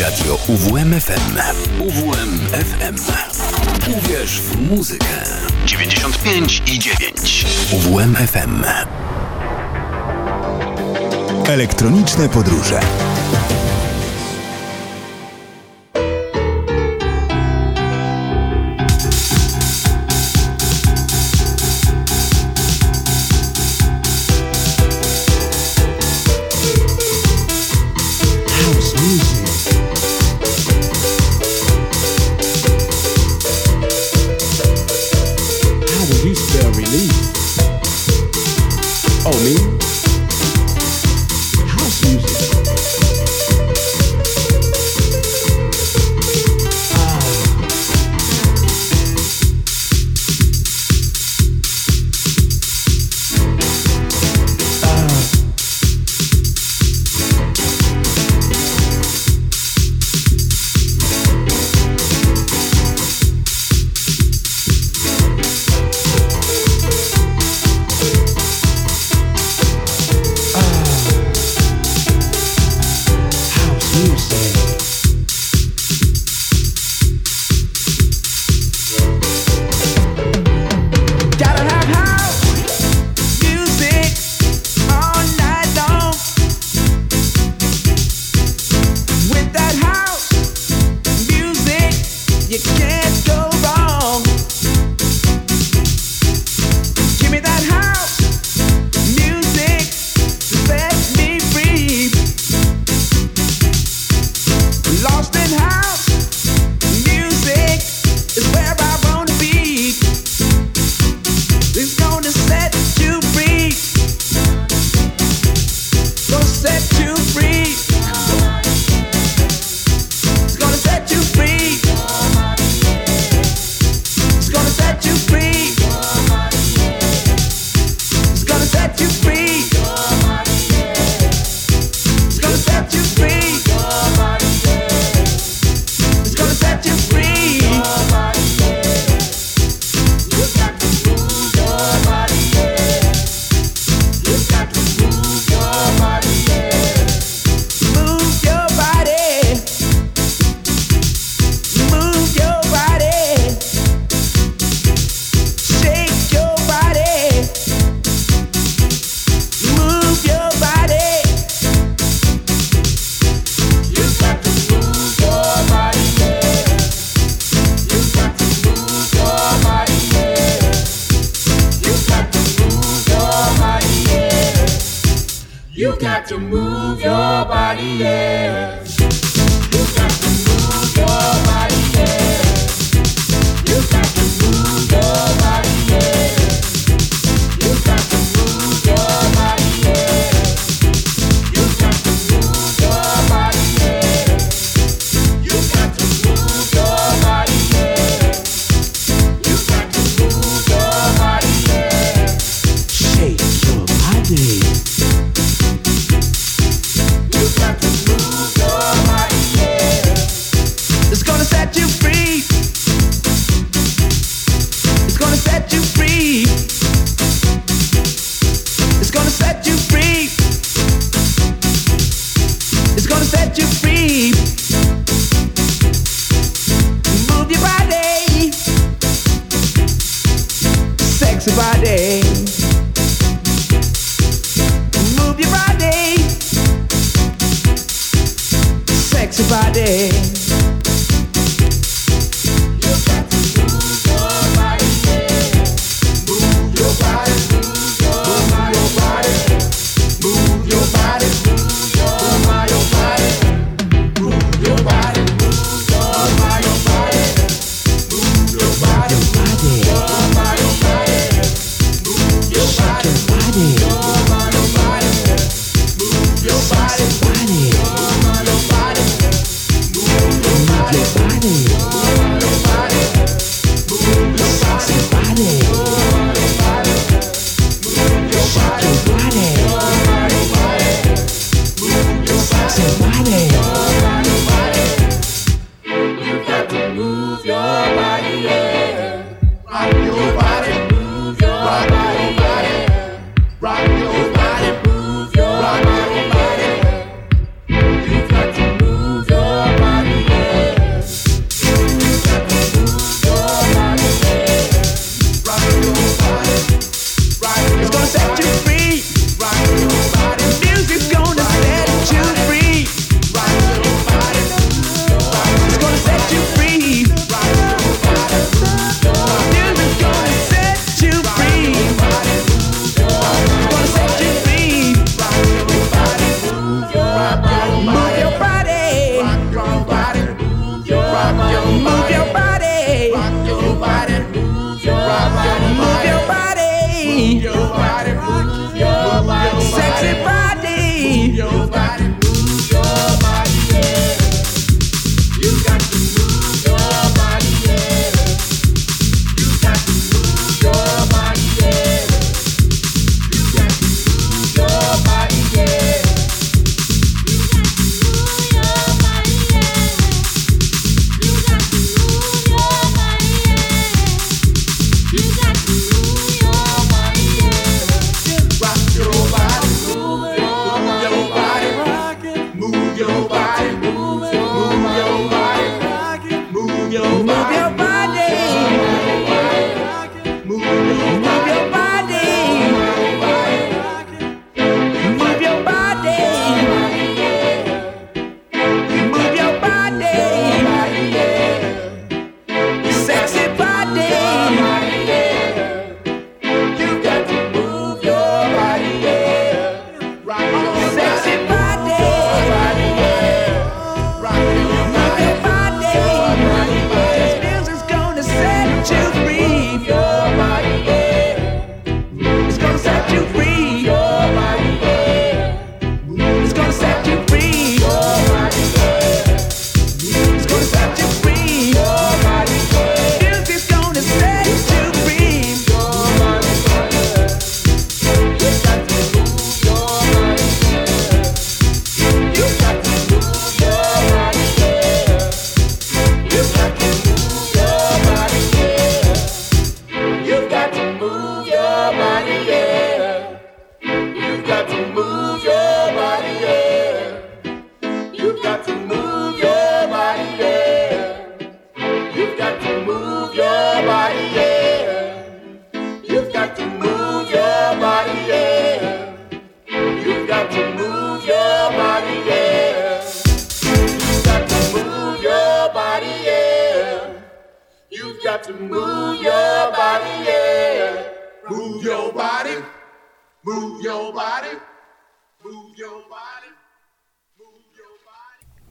Radio UWMFM. UWMFM. Uwierz w muzykę. 95 i 9. UWMFM. Elektroniczne podróże.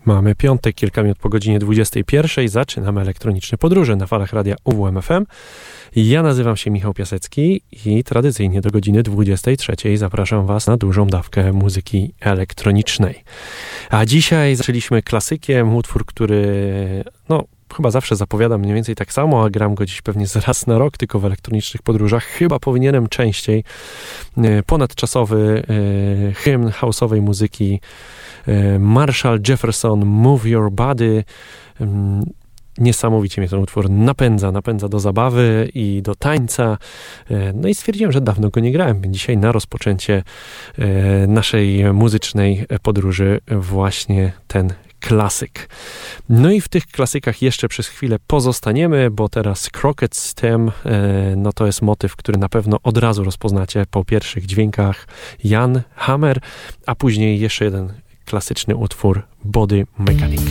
Mamy piątek, kilka minut po godzinie 21. Zaczynamy elektroniczne podróże na falach radia UWMFM. Ja nazywam się Michał Piasecki i tradycyjnie do godziny 23 zapraszam Was na dużą dawkę muzyki elektronicznej. A dzisiaj zaczęliśmy klasykiem, utwór, który no, chyba zawsze zapowiadam mniej więcej tak samo, a gram go dziś pewnie raz na rok, tylko w elektronicznych podróżach. Chyba powinienem częściej. E, ponadczasowy e, hymn houseowej muzyki e, Marshall Jefferson Move Your Body. Mm, niesamowicie mnie ten utwór napędza, napędza do zabawy i do tańca. No i stwierdziłem, że dawno go nie grałem. Dzisiaj na rozpoczęcie naszej muzycznej podróży właśnie ten klasyk. No i w tych klasykach jeszcze przez chwilę pozostaniemy, bo teraz Crockett Stem, e, no to jest motyw, który na pewno od razu rozpoznacie po pierwszych dźwiękach Jan Hammer, a później jeszcze jeden klasyczny utwór Body Mechanic.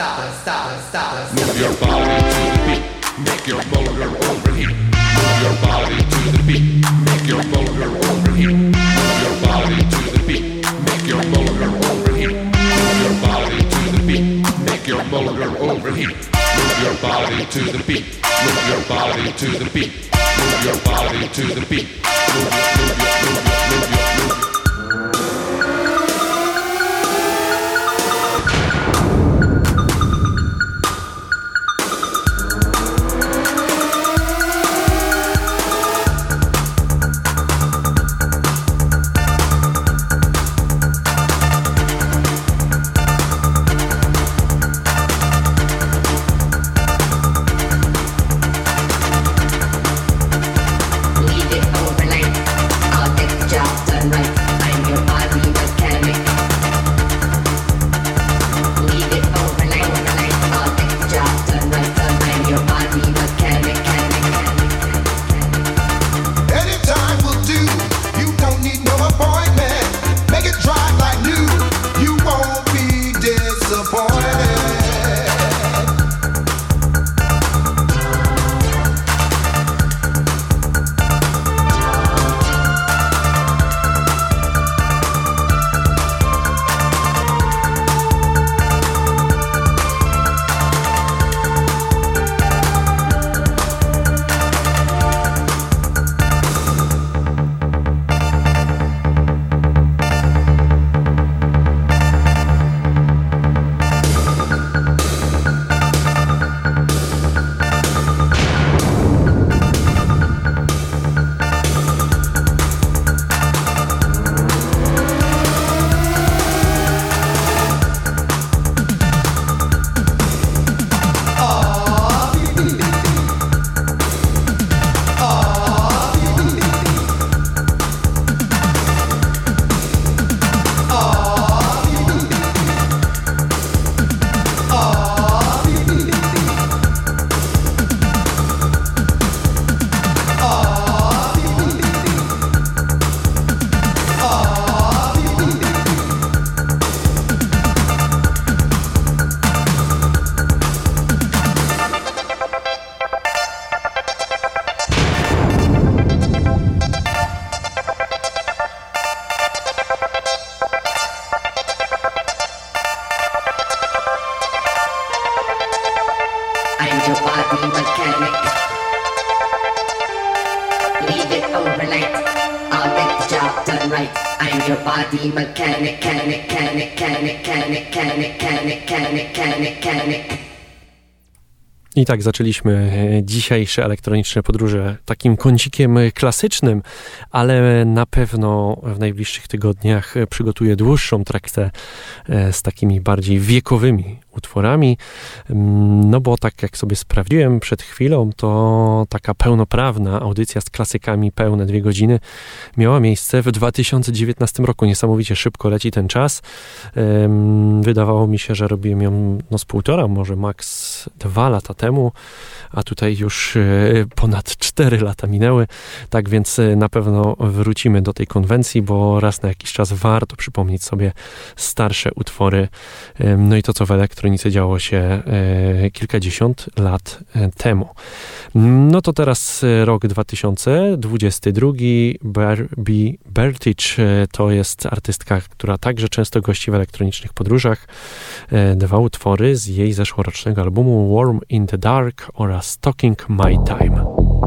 stop it, stop it, stop it. Move your body to the beat, make your motor overheat. Move your body to the beat, make your motor overheat. Move your body to the beat, make your motor overheat. Move your body to the beat, make your motor overheat. Move your body to the beat, move your body to the beat, move your body to the beat. Move, move, move, move, move, move, move. I tak zaczęliśmy e, dzisiejsze elektroniczne podróże takim kącikiem klasycznym, ale na pewno w najbliższych tygodniach przygotuję dłuższą traktę e, z takimi bardziej wiekowymi utworami. No bo tak jak sobie sprawdziłem przed chwilą, to taka pełnoprawna audycja z klasykami, pełne dwie godziny, miała miejsce w 2019 roku. Niesamowicie szybko leci ten czas. Wydawało mi się, że robiłem ją no, z półtora, może maks dwa lata temu, a tutaj już e, ponad cztery lata minęły. Tak więc e, na pewno wrócimy do tej konwencji, bo raz na jakiś czas warto przypomnieć sobie starsze utwory. No i to, co w elektronice działo się e, kilkadziesiąt lat temu. No to teraz rok 2022. Barbie Bertich to jest artystka, która także często gości w elektronicznych podróżach. Dwa utwory z jej zeszłorocznego albumu Warm in the Dark oraz Talking My Time.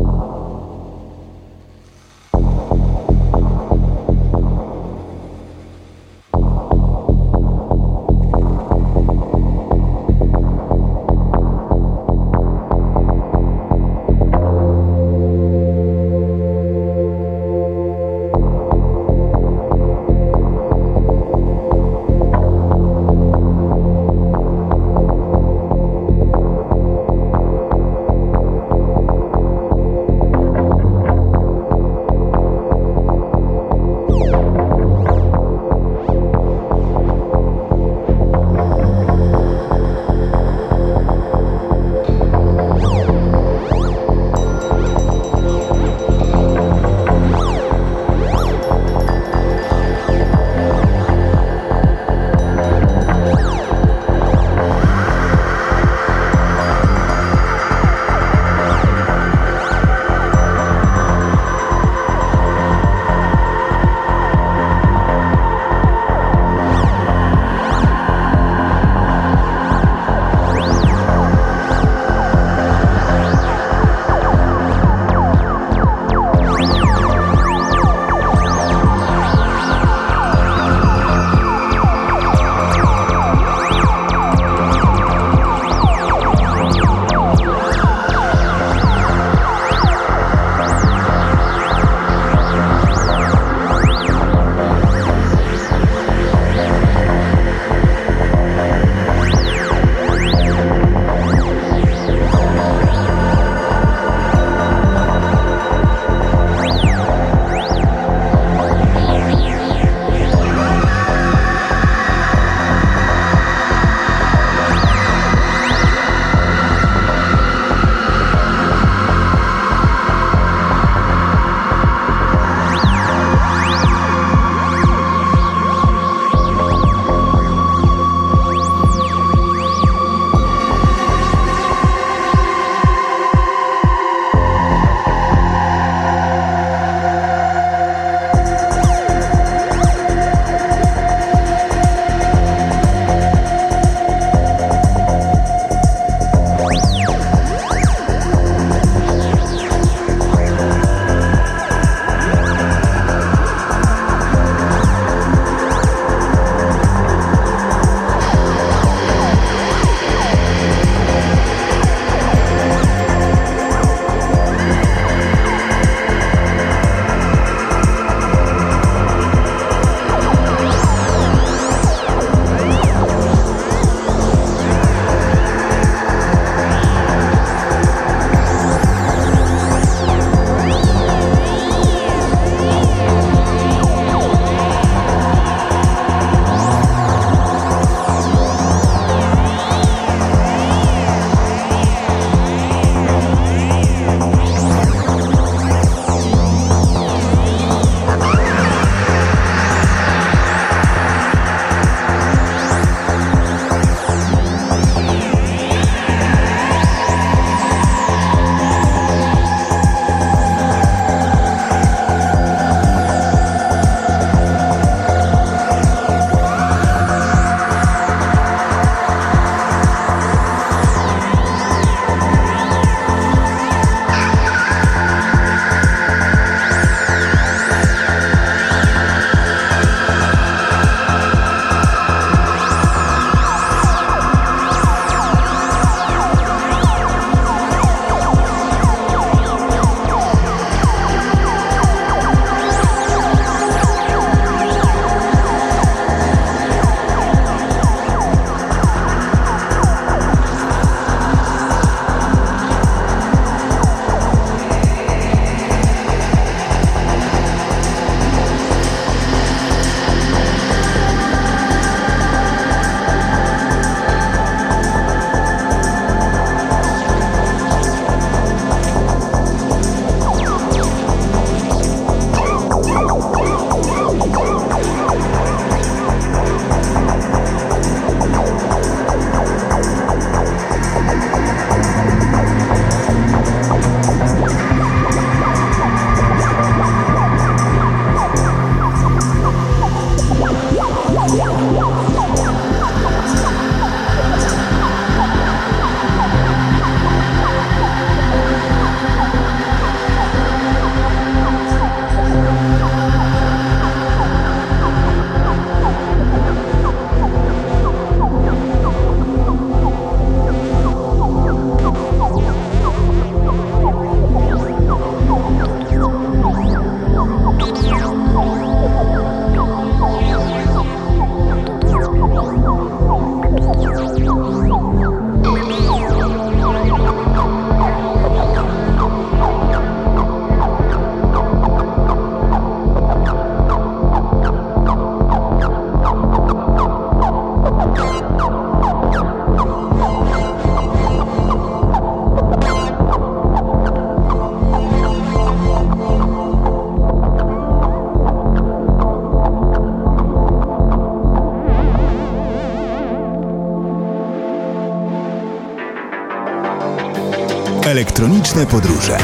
Elektroniczne podróże.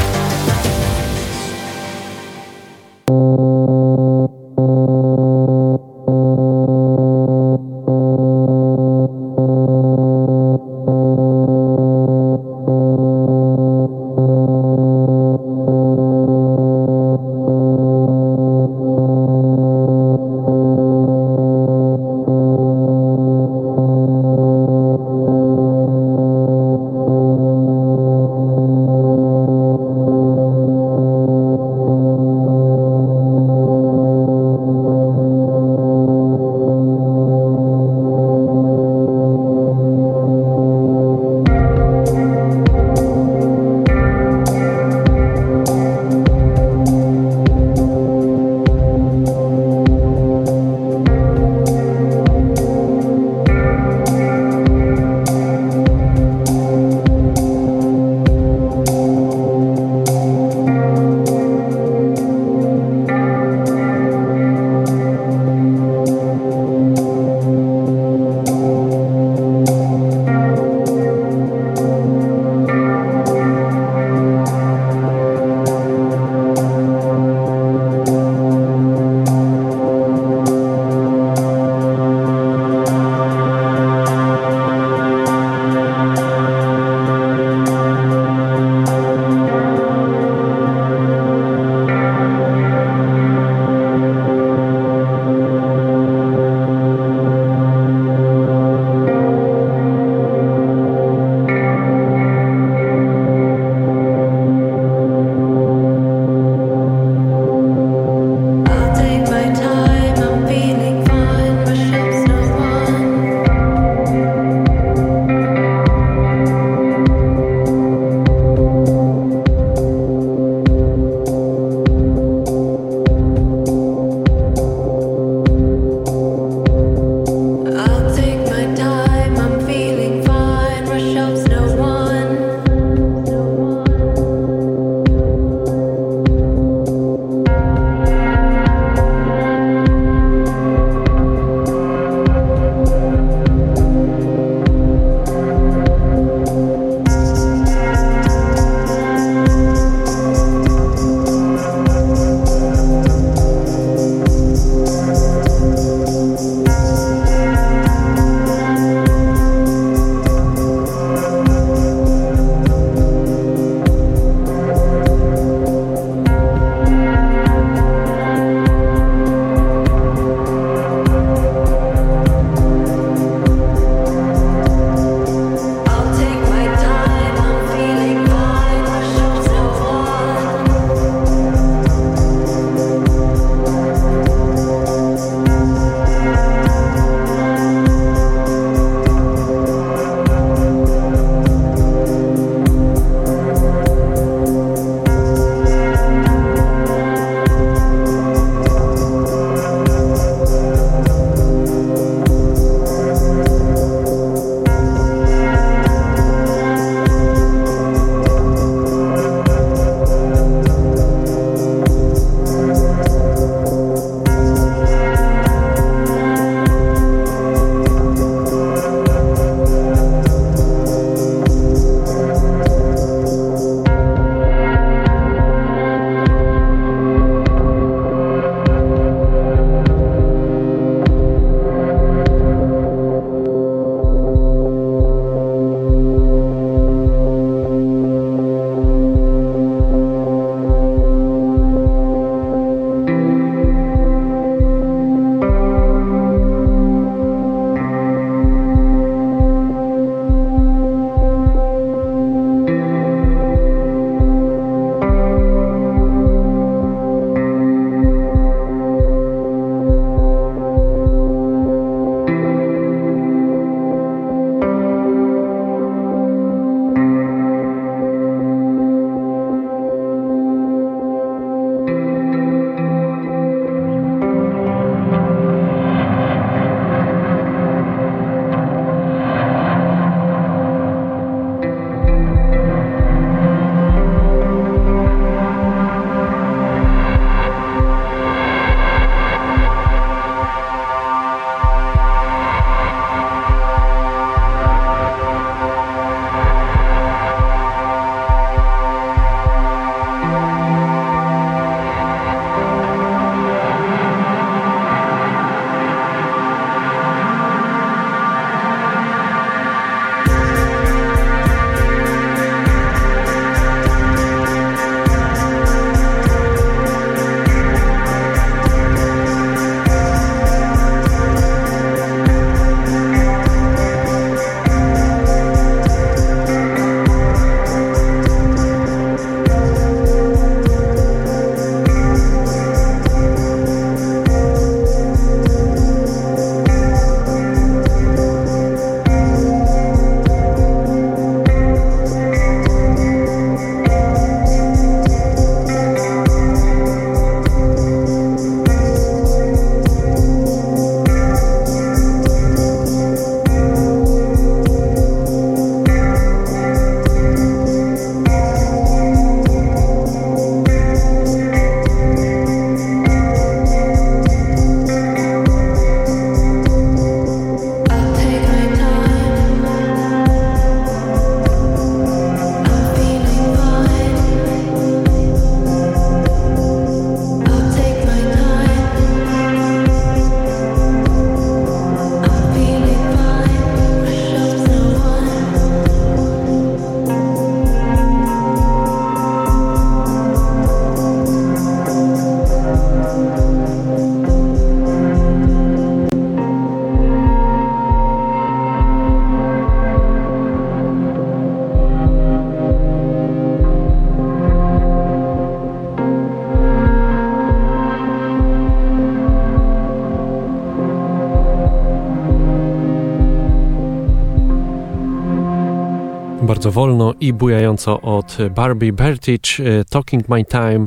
I bujająco od Barbie Bertich, e, Talking My Time.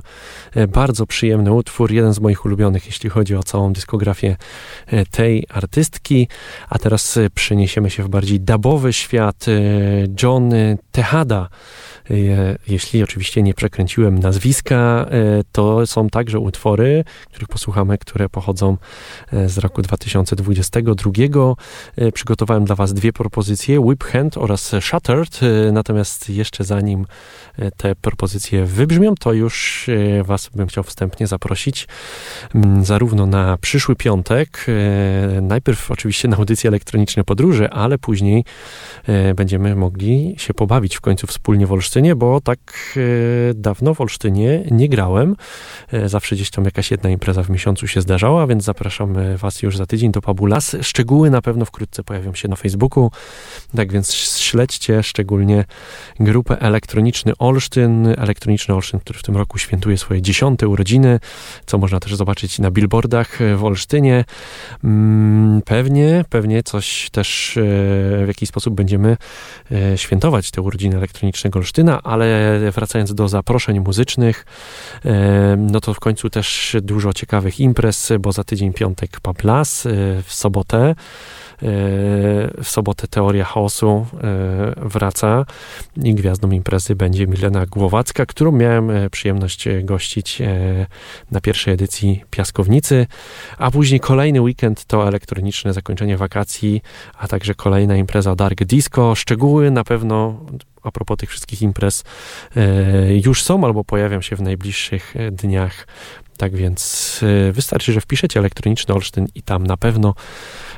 E, bardzo przyjemny utwór, jeden z moich ulubionych, jeśli chodzi o całą dyskografię e, tej artystki. A teraz przeniesiemy się w bardziej dubowy świat. John Tejada jeśli oczywiście nie przekręciłem nazwiska, to są także utwory, których posłuchamy, które pochodzą z roku 2022. Przygotowałem dla Was dwie propozycje, Whip Hand oraz Shattered, natomiast jeszcze zanim e, te propozycje wybrzmią, to już e, Was bym chciał wstępnie zaprosić zarówno na przyszły piątek, e, najpierw oczywiście na audycję elektroniczne podróże, ale później będziemy mogli się pobawić w końcu wspólnie w Olsztynie, bo tak dawno w Olsztynie nie grałem. Zawsze gdzieś tam jakaś jedna impreza w miesiącu się zdarzała, więc zapraszam Was już za tydzień do Pabulas. Szczegóły na pewno wkrótce pojawią się na Facebooku, tak więc śledźcie szczególnie grupę Elektroniczny Olsztyn. Elektroniczny Olsztyn, który w tym roku świętuje swoje dziesiąte urodziny, co można też zobaczyć na billboardach w Olsztynie. Mm, pewnie, pewnie coś też e, w jakiś sposób będziemy e, świętować te urodziny Elektronicznego Ale wracając do zaproszeń muzycznych, e, no to w końcu też dużo ciekawych imprez, bo za tydzień piątek Pablas, w sobotę w sobotę Teoria Chaosu e, wraca i gwiazdą imprezy będzie Milena Głowacka, którą miałem e, przyjemność e, gościć na pierwszej edycji Piaskownicy, a później kolejny weekend to elektroniczne zakończenie wakacji, a także kolejna impreza Dark Disco. Szczegóły na pewno a propos tych wszystkich imprez już są albo pojawią się w najbliższych dniach. Tak więc wystarczy, że wpiszecie elektroniczny Olsztyn i tam na pewno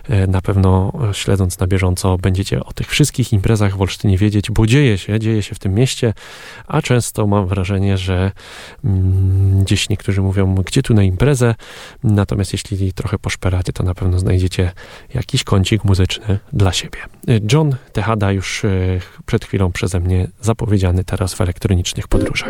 E, na pewno e, śledząc na bieżąco będziecie o tych wszystkich imprezach w Olsztynie wiedzieć, bo dzieje się, dzieje się w tym mieście, a często mam wrażenie, że mm, gdzieś niektórzy mówią, gdzie tu na imprezę, natomiast jeśli trochę poszperacie, to na pewno znajdziecie jakiś kącik muzyczny dla siebie. E, John Tejada już przed chwilą przeze mnie zapowiedziany teraz w elektronicznych podróżach.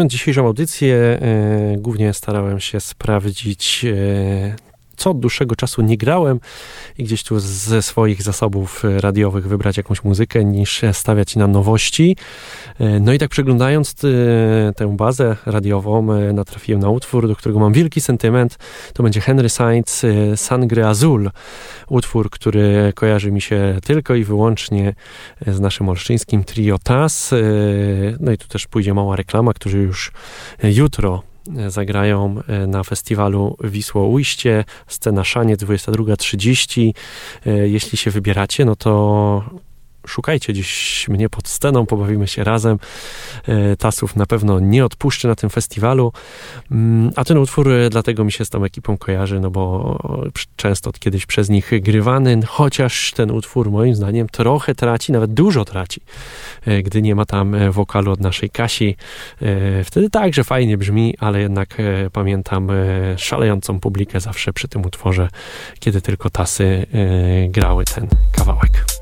przygotowując dzisiejszą audycję, e, głównie starałem się sprawdzić e, co od dłuższego czasu nie grałem i gdzieś tu ze swoich zasobów e, radiowych wybrać jakąś muzykę, niż stawiać na nowości. E, no i tak przeglądając e, tę bazę radiową, natrafiłem na utwór, do którego mam wielki sentyment. To będzie Henry Sainz Sangre Azul. Utwór, który kojarzy mi się tylko i wyłącznie z naszym olsztyńskim trio TAS. No i tu też pójdzie mała reklama, którzy już jutro zagrają e, na festiwalu Wisło Ujście, scena Szaniec 22.30. E, jeśli się wybieracie, no to szukajcie gdzieś mnie pod sceną, pobawimy się razem. E, Tasów na pewno nie odpuszczę na tym festiwalu, mm, a ten utwór e, dlatego mi się z tą ekipą kojarzy, no bo często kiedyś przez nich grywany, chociaż ten utwór moim zdaniem trochę traci, nawet dużo traci, e, gdy nie ma tam wokalu od naszej Kasi. Wtedy także fajnie brzmi, ale jednak pamiętam szalejącą publikę zawsze przy tym utworze, kiedy tylko Tasy grały ten kawałek.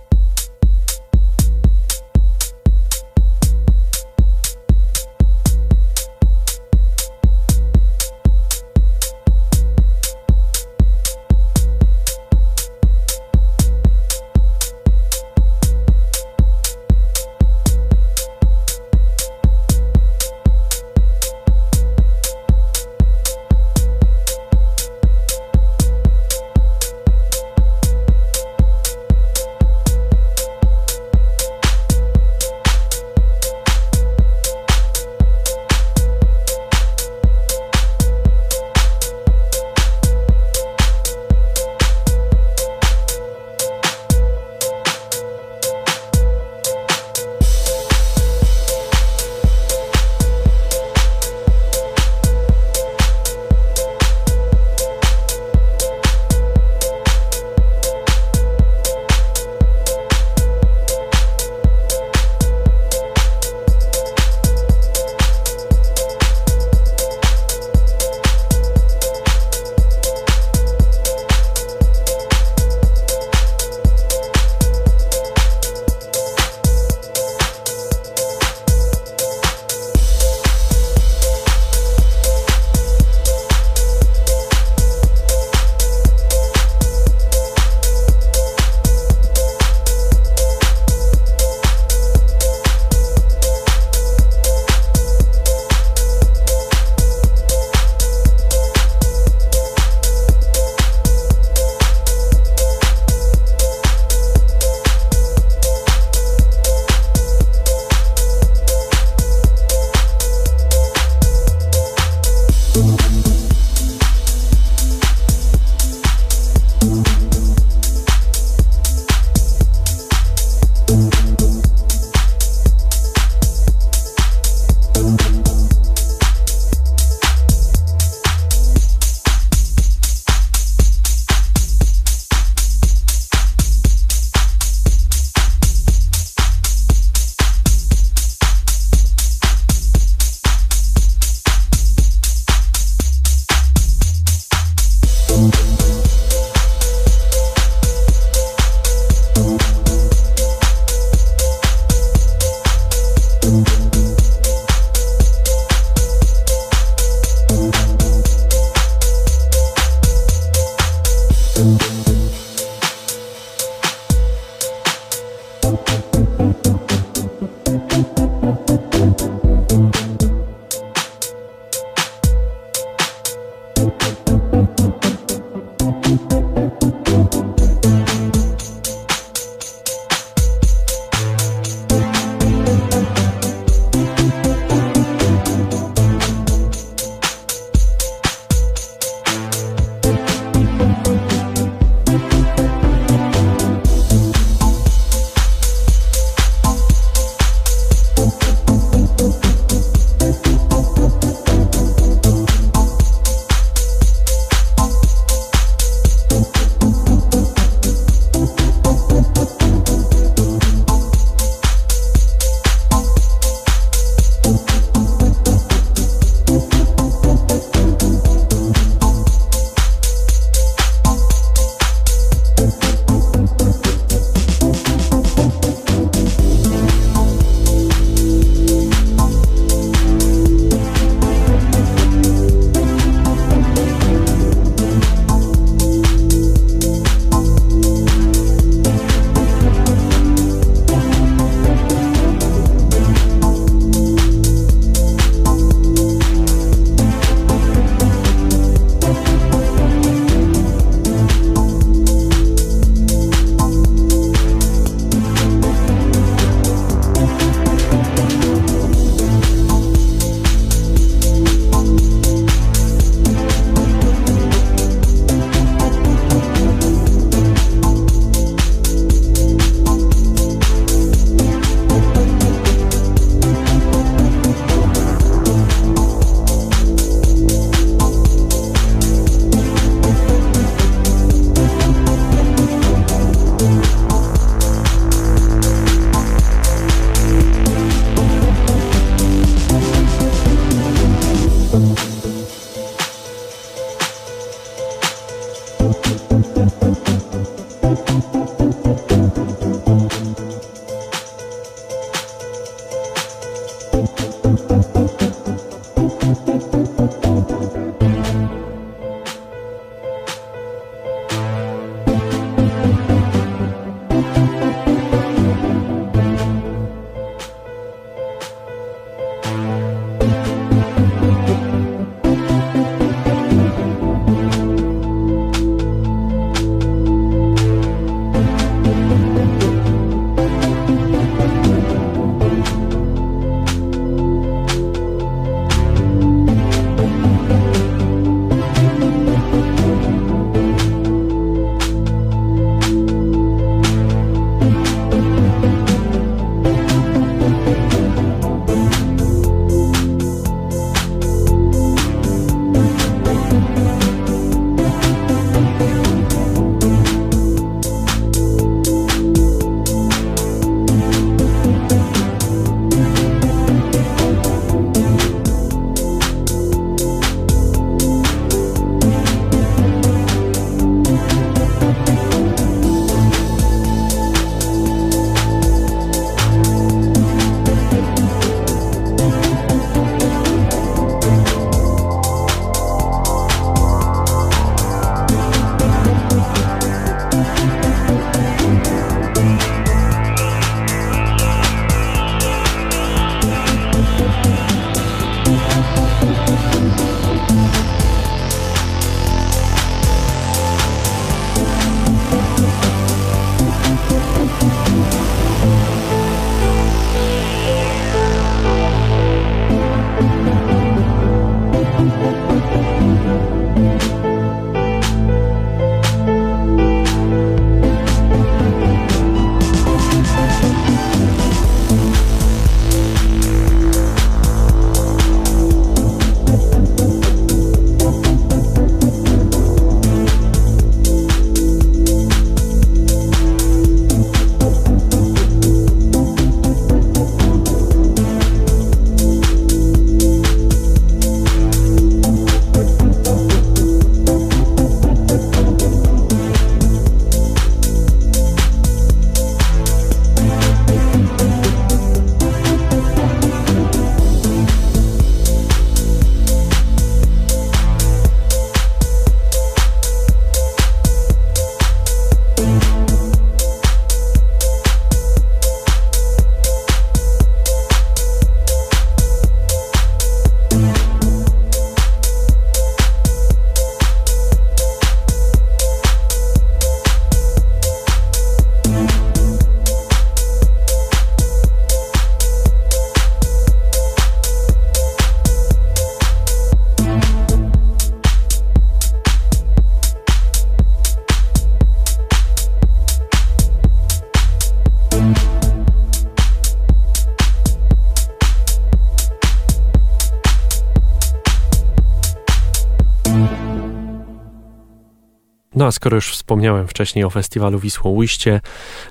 A skoro już wspomniałem wcześniej o festiwalu Wisłoujście,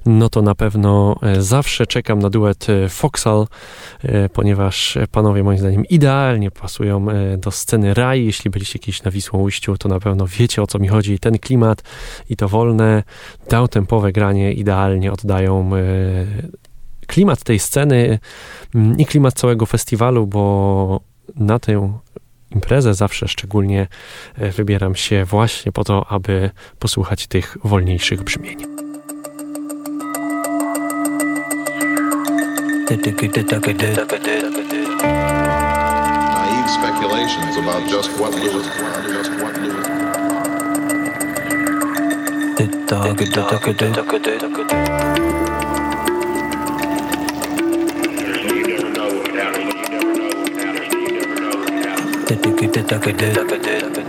no to na pewno e, zawsze czekam na duet e, Foxal, e, ponieważ panowie moim zdaniem idealnie pasują do sceny raj. Jeśli byliście kiedyś na Wisłoujściu, to na pewno wiecie o co mi chodzi. Ten klimat i to wolne, downtempowe granie idealnie oddają klimat tej sceny mm, i klimat całego festiwalu, bo na tę imprezę, zawsze szczególnie e, wybieram się właśnie po to, aby posłuchać tych wolniejszych brzmień. Naive speculations about just what Lewis, just what Lewis. Takede, takede, takede, takede, takede.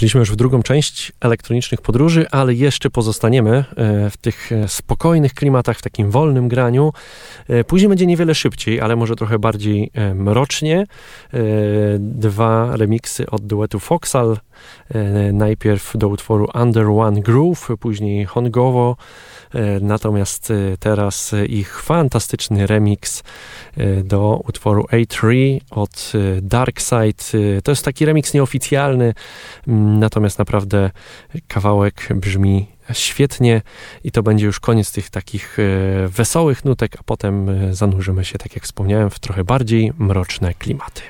Weszliśmy już w drugą część elektronicznych podróży, ale jeszcze pozostaniemy e, w tych e, spokojnych klimatach, w takim wolnym graniu. E, później będzie niewiele szybciej, ale może trochę bardziej mrocznie. Dwa remiksy od duetu Foxal. Najpierw do utworu Under One Groove, później Hongowo. Natomiast teraz ich fantastyczny remix do utworu A3 od Darkside. To jest taki remix nieoficjalny, Natomiast naprawdę kawałek brzmi świetnie i to będzie już koniec tych takich e, wesołych nutek, a potem e, zanurzymy się, tak jak wspomniałem, w trochę bardziej mroczne klimaty.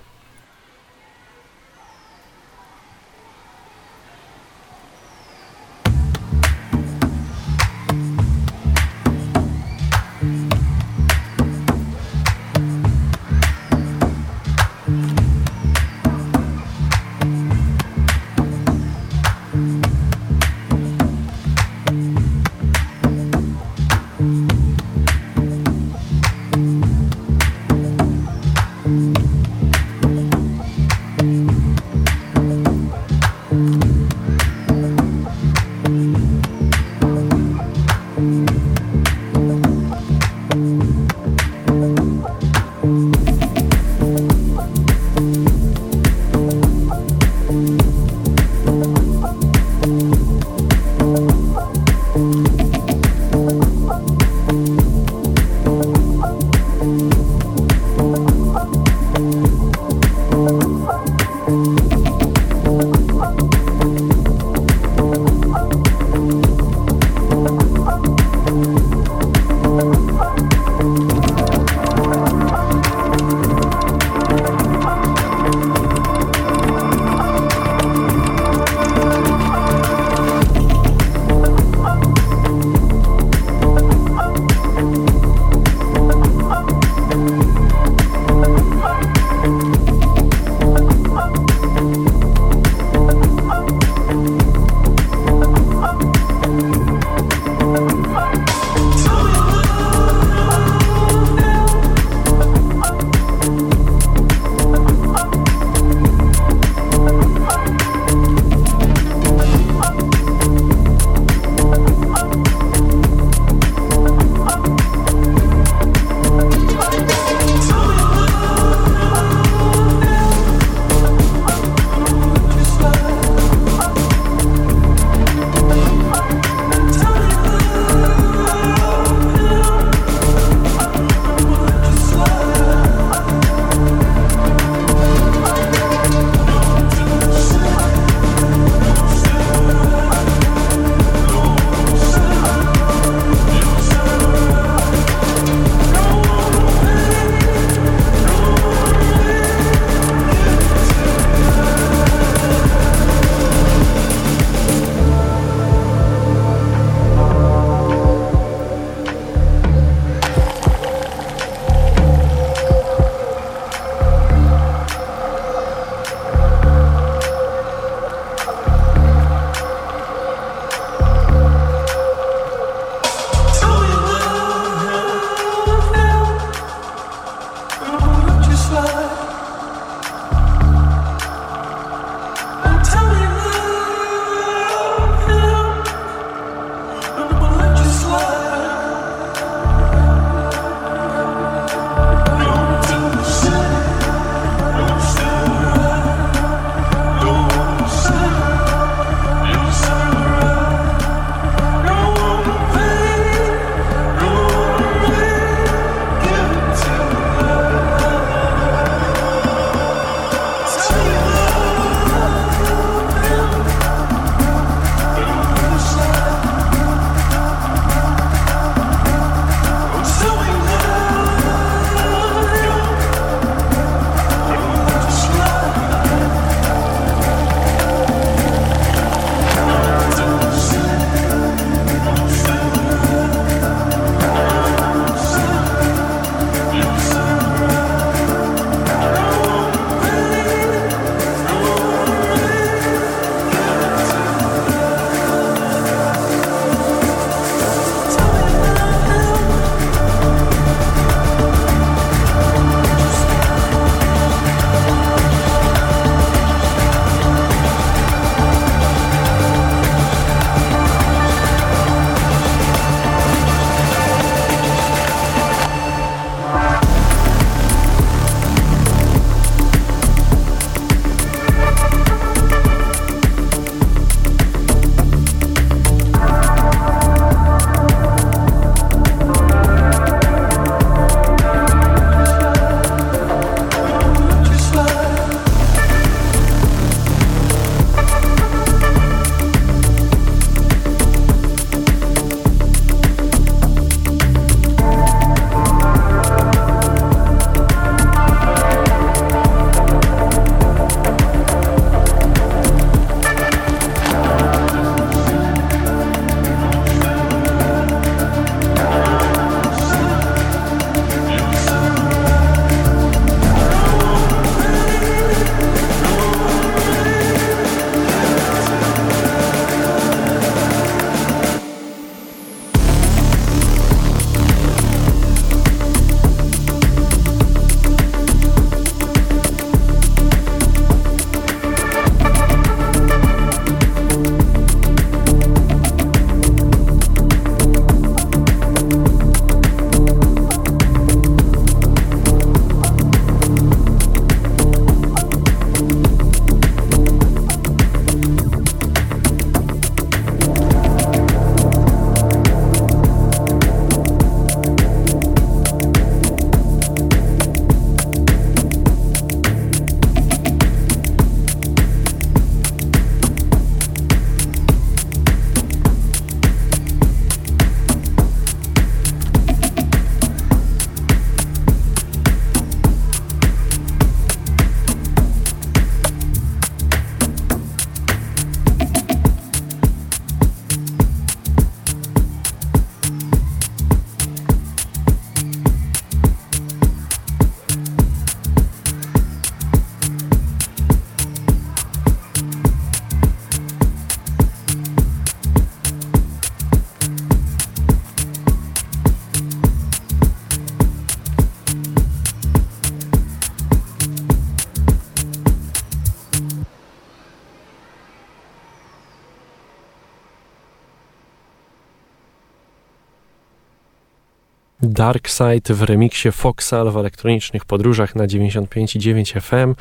Dark Side w remiksie Foxal w elektronicznych podróżach na 95,9 FM.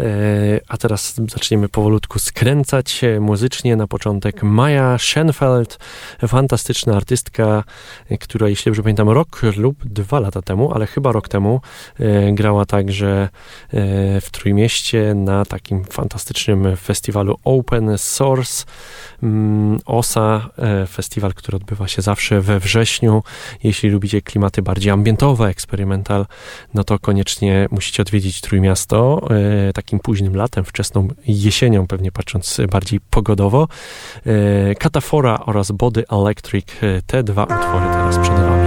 E, a teraz zaczniemy powolutku skręcać się muzycznie. Na początek Maja Schenfeld, fantastyczna artystka, e, która, jeśli dobrze pamiętam, rok lub dwa lata temu, ale chyba rok temu, e, grała także w Trójmieście na takim fantastycznym festiwalu Open Source. Mm, OSA, festiwal, który odbywa się zawsze we wrześniu. Jeśli lubicie klimaty bardziej ambientowe, eksperymental, no to koniecznie musicie odwiedzić Trójmiasto. Tak takim późnym latem, wczesną jesienią, pewnie patrząc bardziej pogodowo. E, Katafora oraz Body Electric, e, te dwa utwory teraz przed Wami.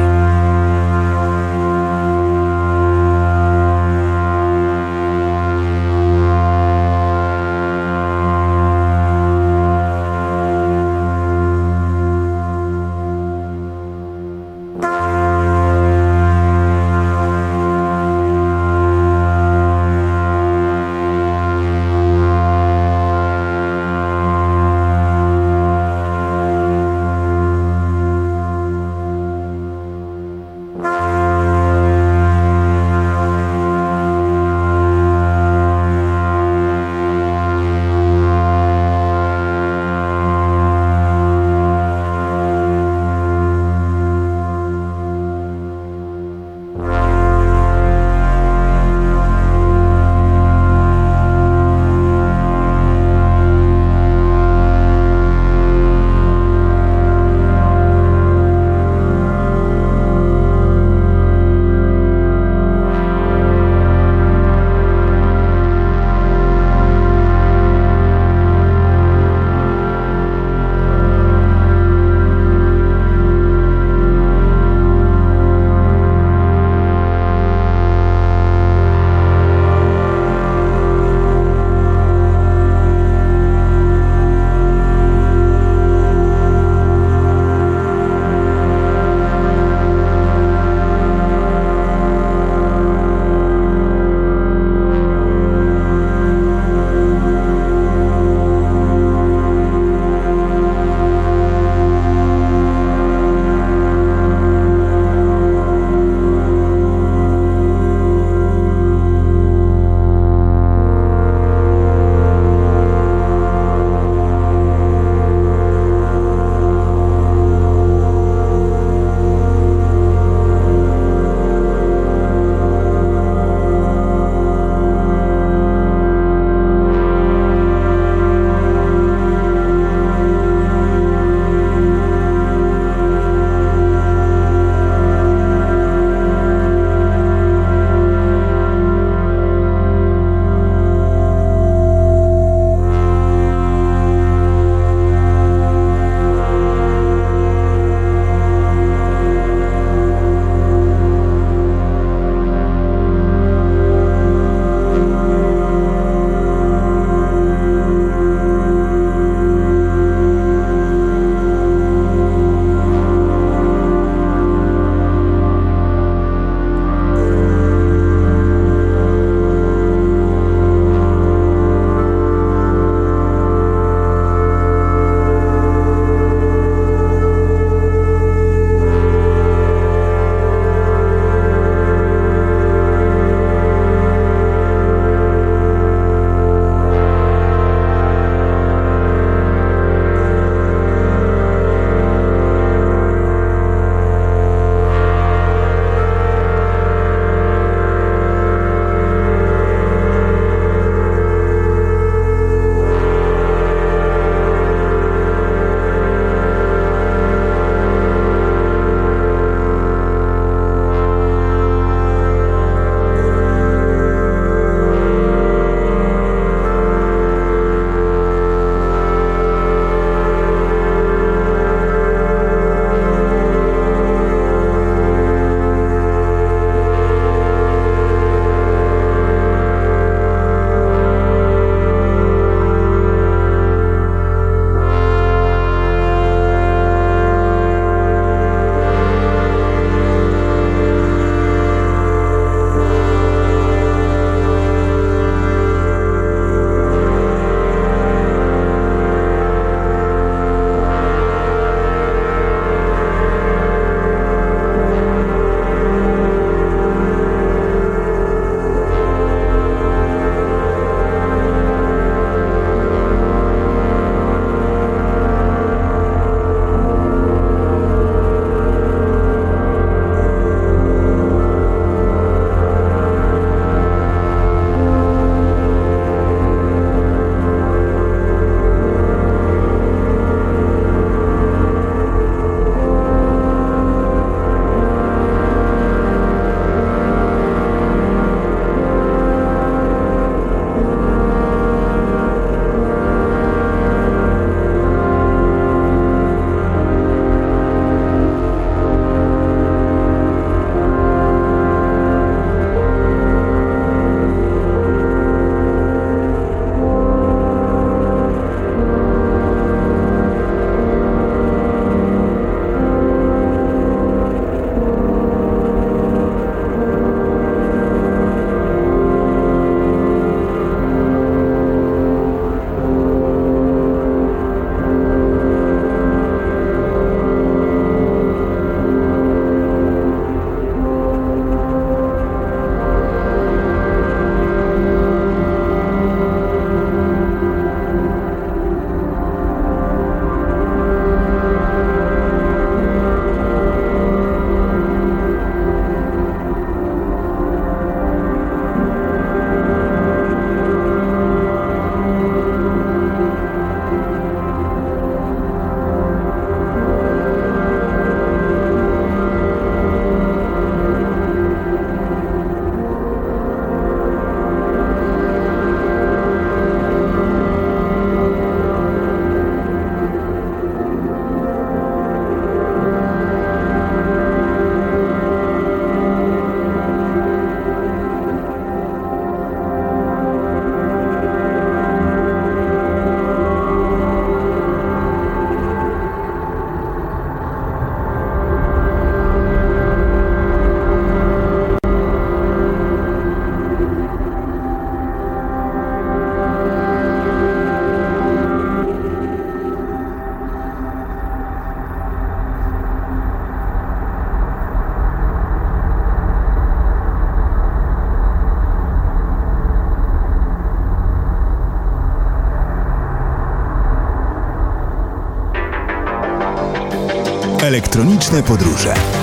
Elektroniczne podróże.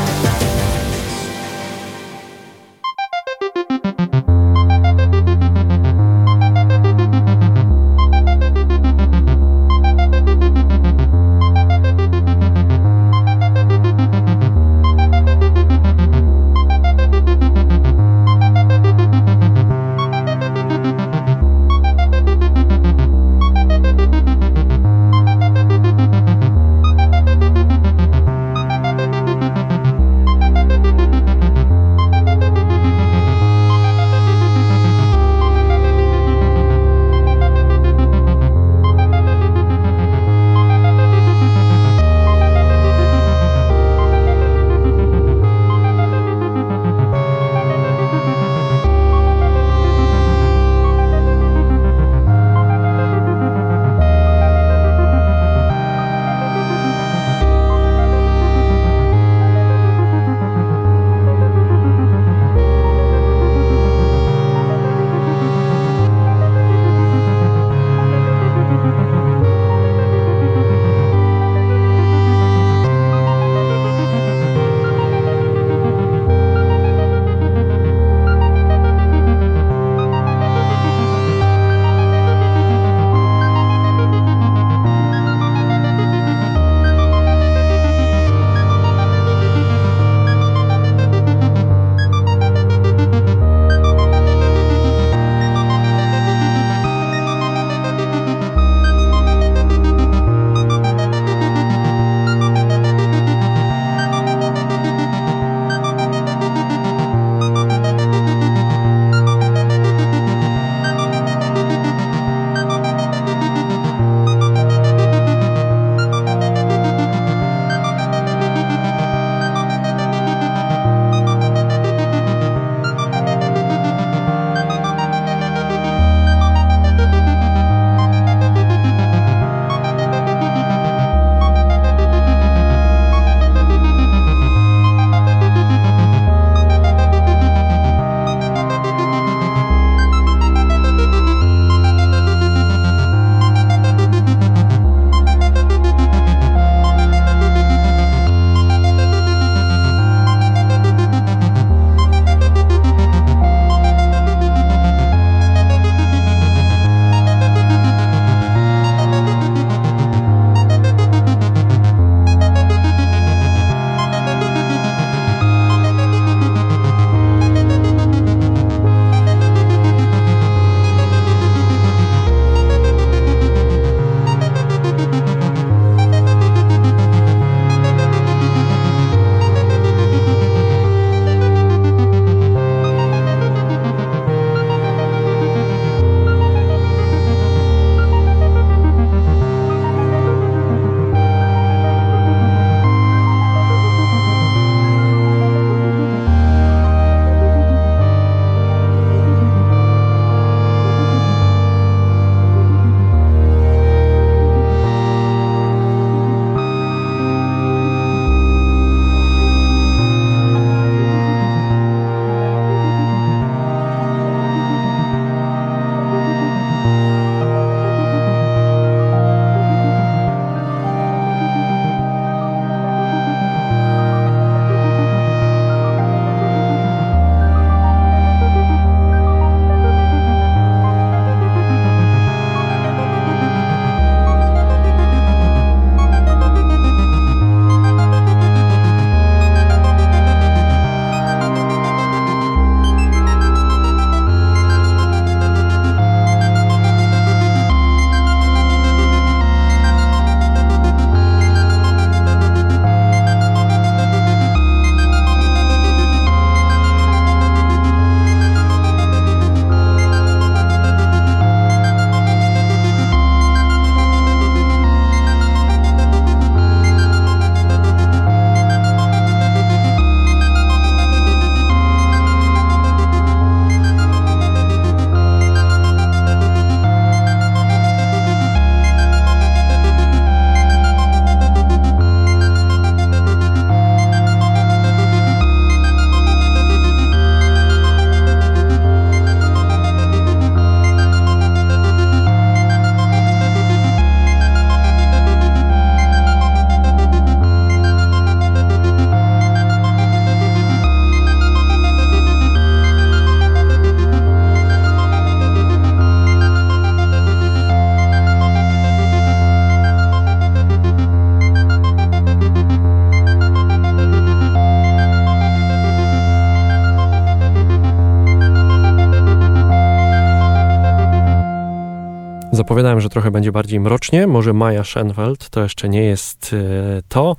Zapowiadałem, że trochę będzie bardziej mrocznie. Może Maja Schenfeld to jeszcze nie jest e, to,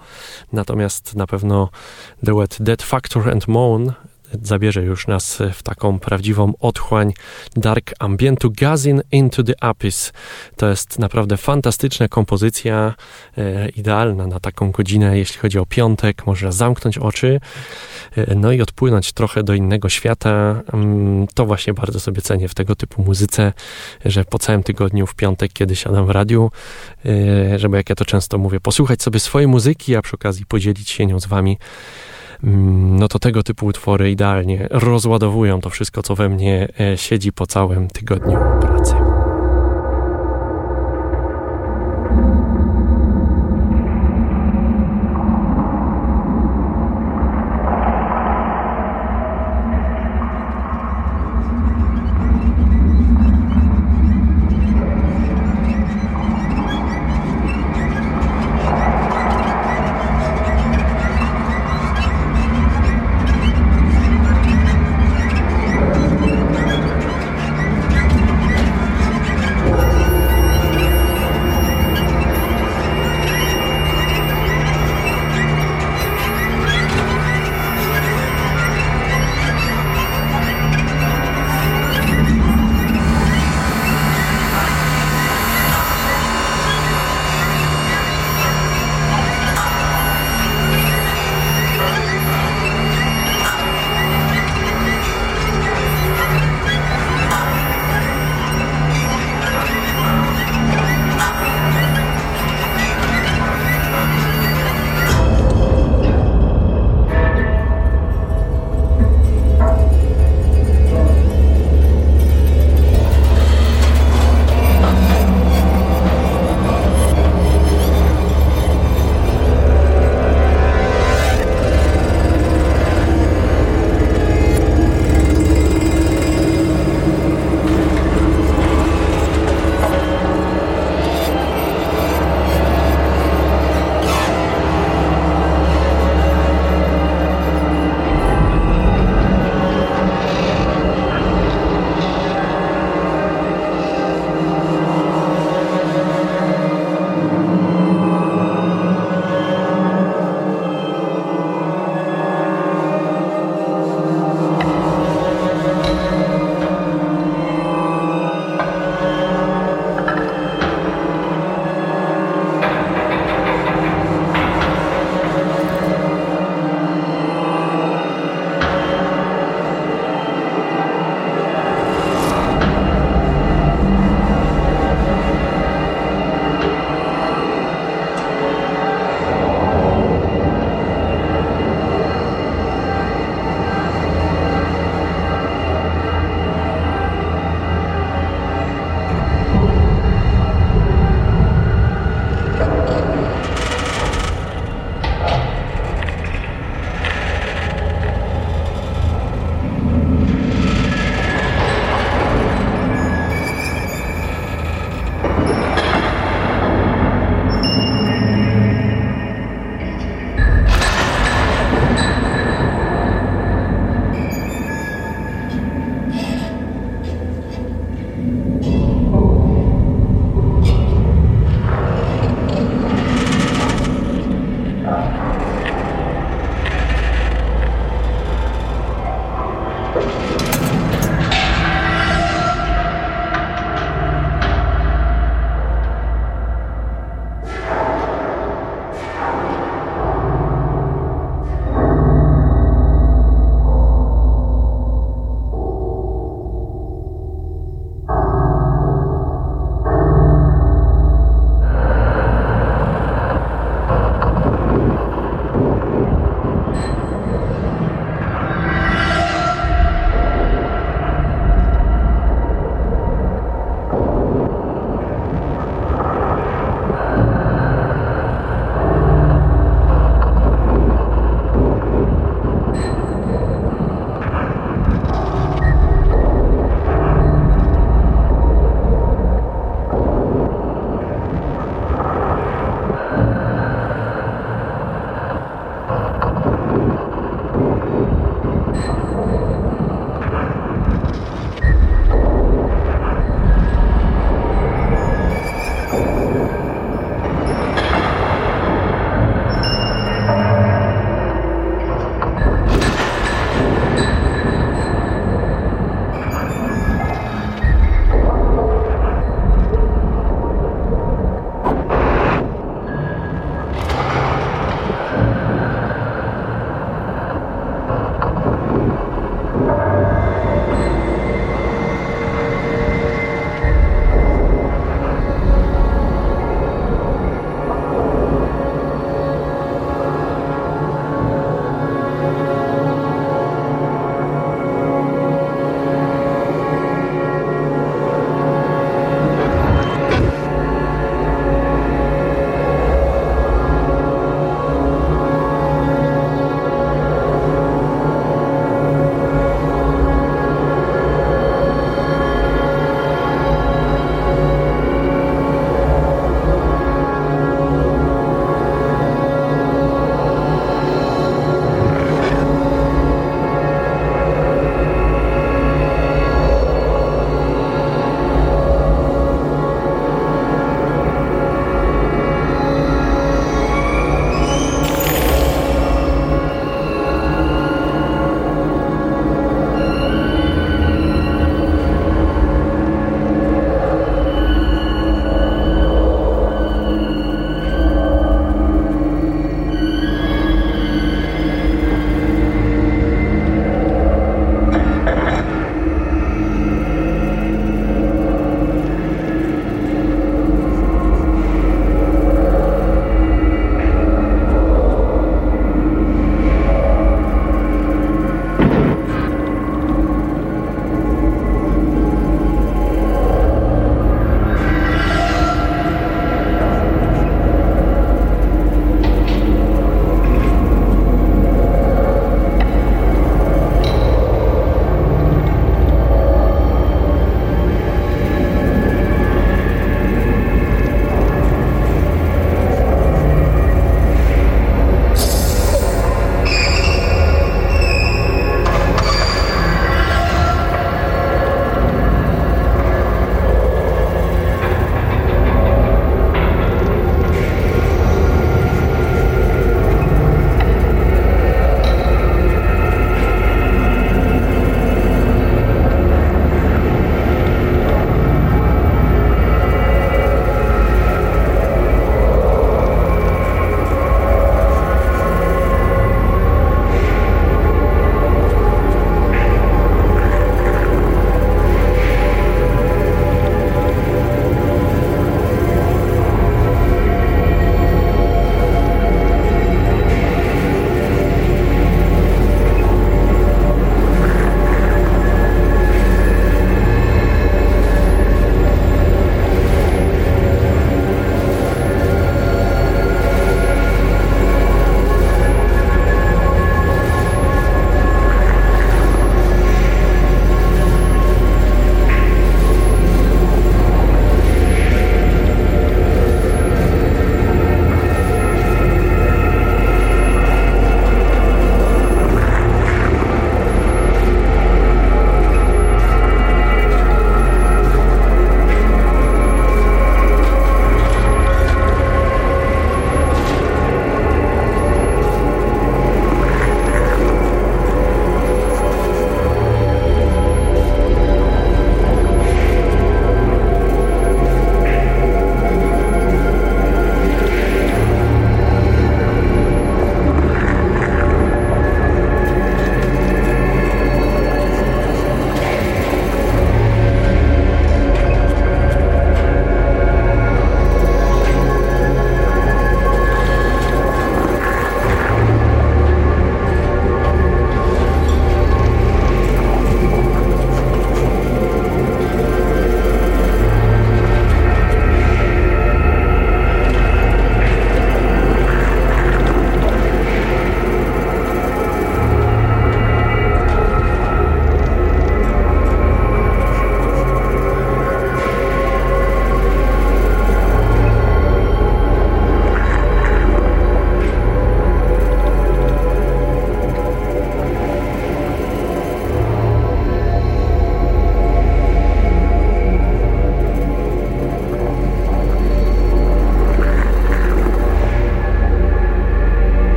natomiast na pewno duet Dead Factor and Moan zabierze już nas w taką prawdziwą otchłań dark ambientu Gazin into the Abyss. To jest naprawdę fantastyczna kompozycja, e, idealna na taką godzinę, jeśli chodzi o piątek. Można zamknąć oczy, e, no i odpłynąć trochę do innego świata. Mm, to właśnie bardzo sobie cenię w tego typu muzyce, że po całym tygodniu w piątek, kiedy siadam w radiu, e, żeby jak ja to często mówię, posłuchać sobie swojej muzyki, a przy okazji podzielić się nią z wami no to tego typu utwory idealnie rozładowują to wszystko, co we mnie e, siedzi po całym tygodniu pracy.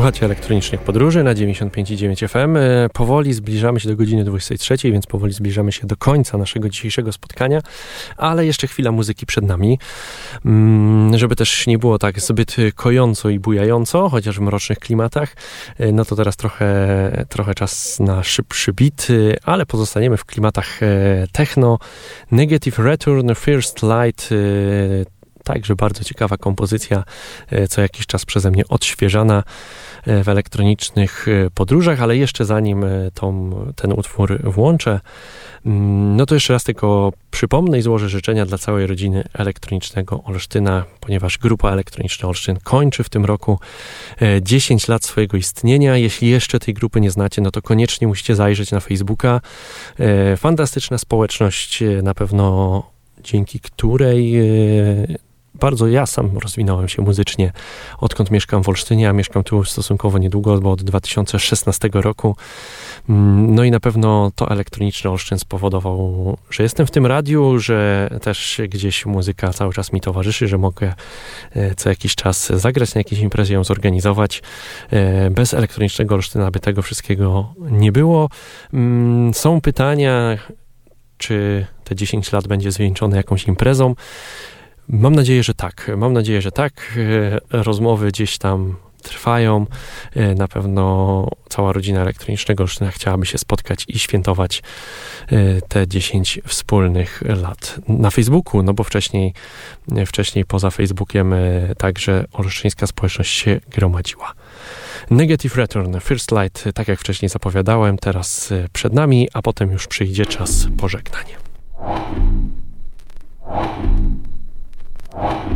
Słuchacie elektronicznych podróży na 95,9 FM. E, powoli zbliżamy się do godziny 23, więc powoli zbliżamy się do końca naszego dzisiejszego spotkania, ale jeszcze chwila muzyki przed nami. Mm, żeby też nie było tak zbyt kojąco i bujająco, chociaż w mrocznych klimatach, e, no to teraz trochę, trochę czas na szybszy beat, e, ale pozostaniemy w klimatach techno. Negative Return, First Light, Także bardzo ciekawa kompozycja, e, co jakiś czas przeze mnie odświeżana e, w elektronicznych e, podróżach, ale jeszcze zanim tą, ten utwór włączę, mm, no to jeszcze raz tylko przypomnę i złożę życzenia dla całej rodziny elektronicznego Olsztyna, ponieważ grupa elektroniczna Olsztyn kończy w tym roku 10 lat swojego istnienia. Jeśli jeszcze tej grupy nie znacie, no to koniecznie musicie zajrzeć na Facebooka. Fantastyczna społeczność, na pewno dzięki której bardzo ja sam rozwinąłem się muzycznie, odkąd mieszkam w Olsztynie, a mieszkam tu stosunkowo niedługo, bo od 2016 roku. Mm, no i na pewno to elektroniczny Olsztyn spowodował, że jestem w tym radiu, że też gdzieś muzyka cały czas mi towarzyszy, że mogę e, co jakiś czas zagrać na jakiejś imprezie, ją zorganizować. E, bez elektronicznego Olsztyna by tego wszystkiego nie było. Mm, są pytania, czy te 10 lat będzie zwieńczone jakąś imprezą. Mam nadzieję, że tak. Mam nadzieję, że tak. E, rozmowy gdzieś tam trwają. E, na pewno cała rodzina elektronicznego Olsztyna chciałaby się spotkać i świętować e, te 10 wspólnych lat na Facebooku, no bo wcześniej, wcześniej poza Facebookiem także olsztyńska społeczność się gromadziła. Negative Return, First Light, tak jak wcześniej zapowiadałem, teraz przed nami, a potem już przyjdzie czas pożegnania. Thank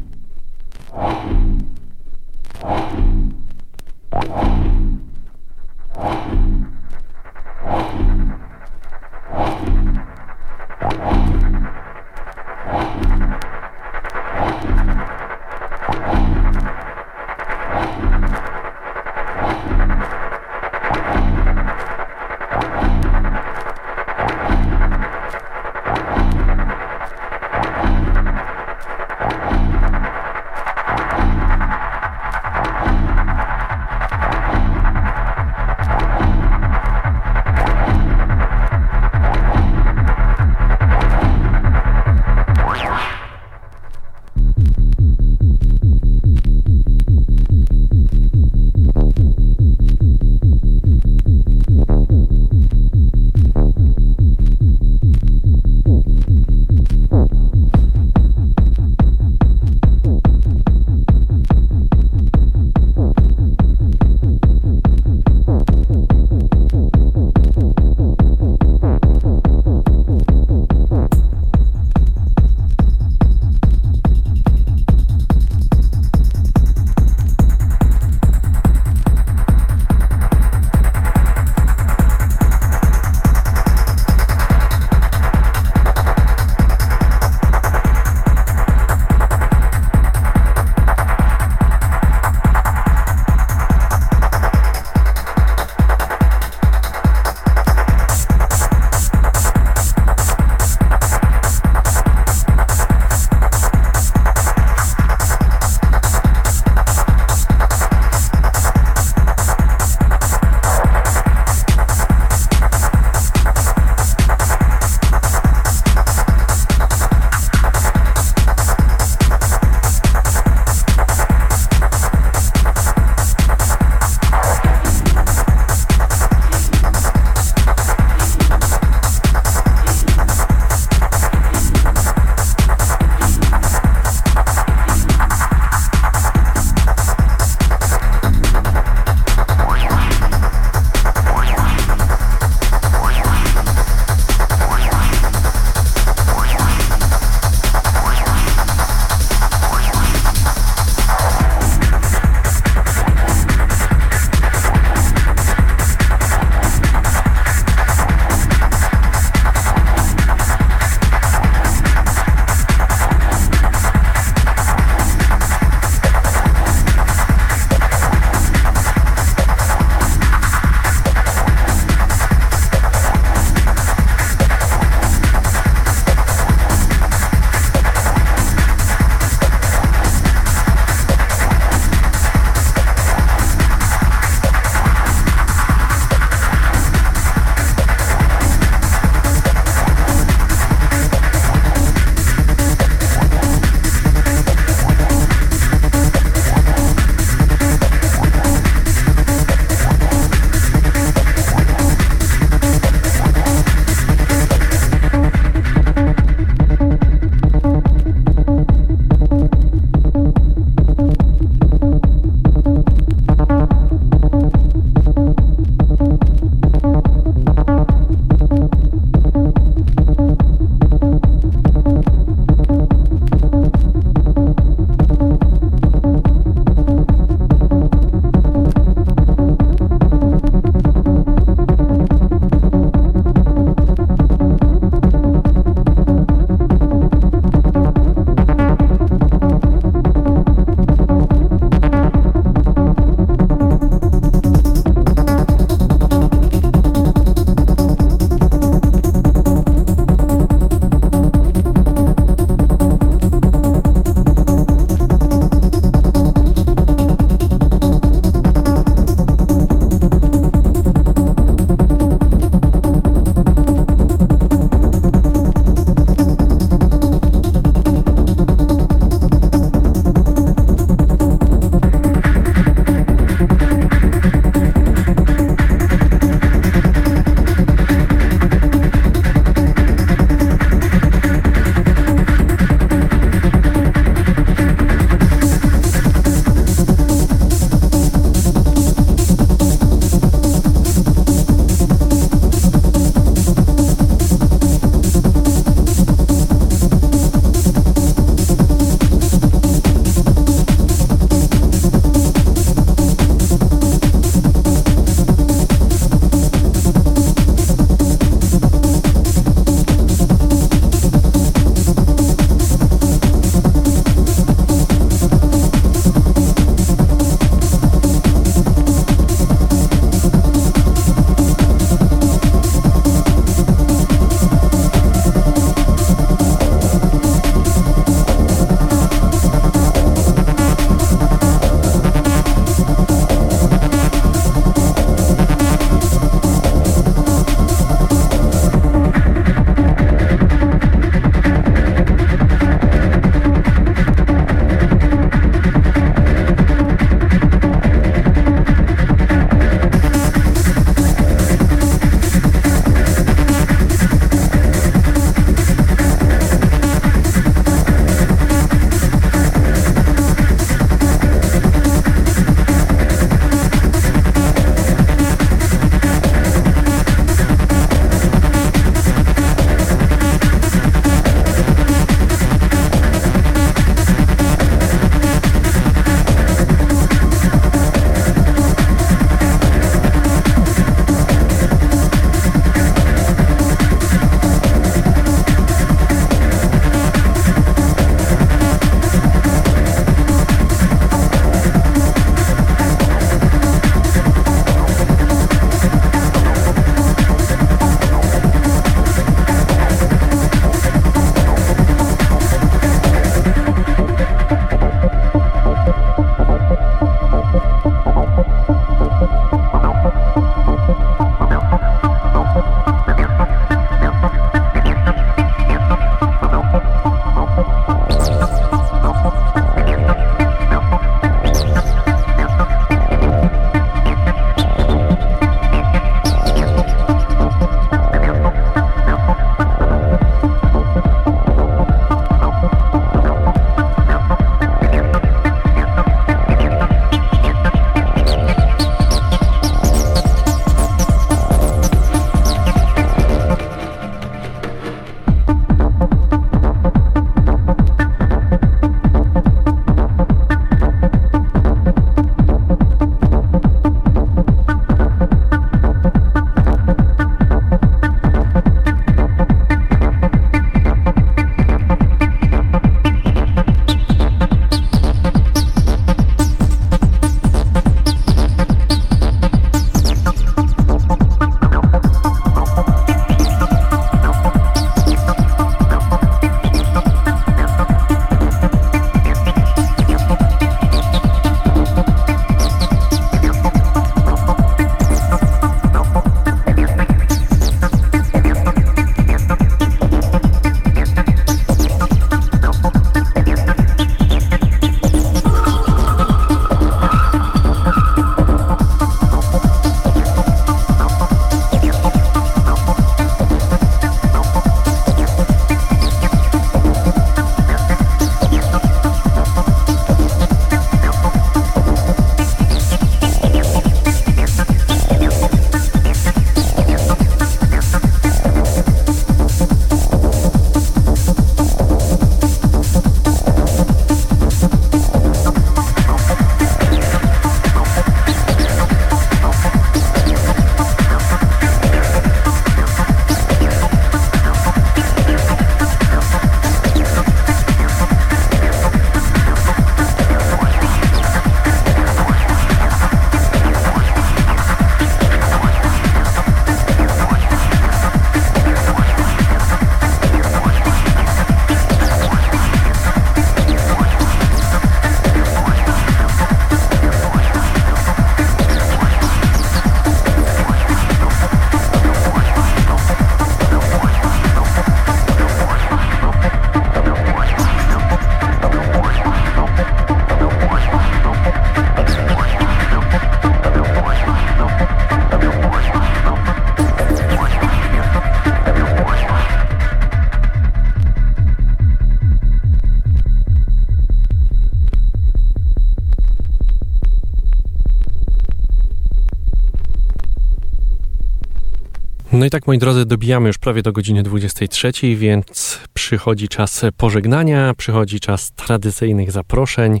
No i tak, moi drodzy, dobijamy już prawie do godziny 23, więc przychodzi czas pożegnania, przychodzi czas tradycyjnych zaproszeń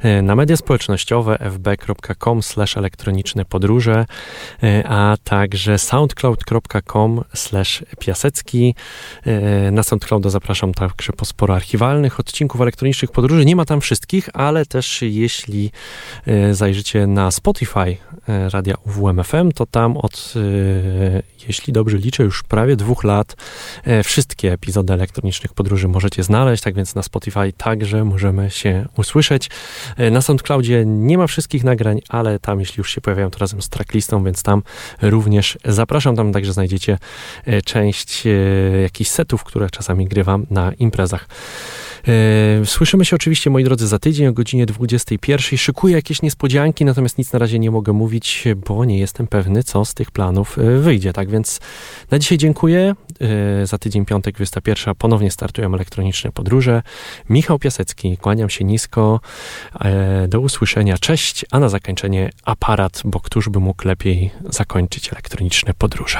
e, na media społecznościowe fb.com elektroniczne podróże, e, a także soundcloud.com piasecki. E, na SoundClouda zapraszam także po sporo archiwalnych odcinków elektronicznych podróży. Nie ma tam wszystkich, ale też jeśli zajrzycie na Spotify radia UWMFM, to tam od, jeśli dobrze liczę, już prawie dwóch lat e, wszystkie epizody elektronicznych podróży możecie znaleźć, tak więc na Spotify także możemy się usłyszeć. E, na SoundCloudzie nie ma wszystkich nagrań, ale tam jeśli już się pojawiają, to razem z tracklistą, więc tam również zapraszam. Tam także znajdziecie e, część jakichś setów, które czasami grywam na imprezach. E, słyszymy się oczywiście, moi drodzy, za tydzień o godzinie 21. Szykuję jakieś niespodzianki, natomiast nic na razie nie mogę mówić, bo nie jestem pewny, co z tych planów e, wyjdzie. Tak więc na dzisiaj dziękuję. E, za tydzień piątek 21 ponownie startują elektroniczne podróże. Michał Piasecki, kłaniam się nisko. Do usłyszenia. Cześć, a na zakończenie aparat, bo któż by mógł lepiej zakończyć elektroniczne podróże.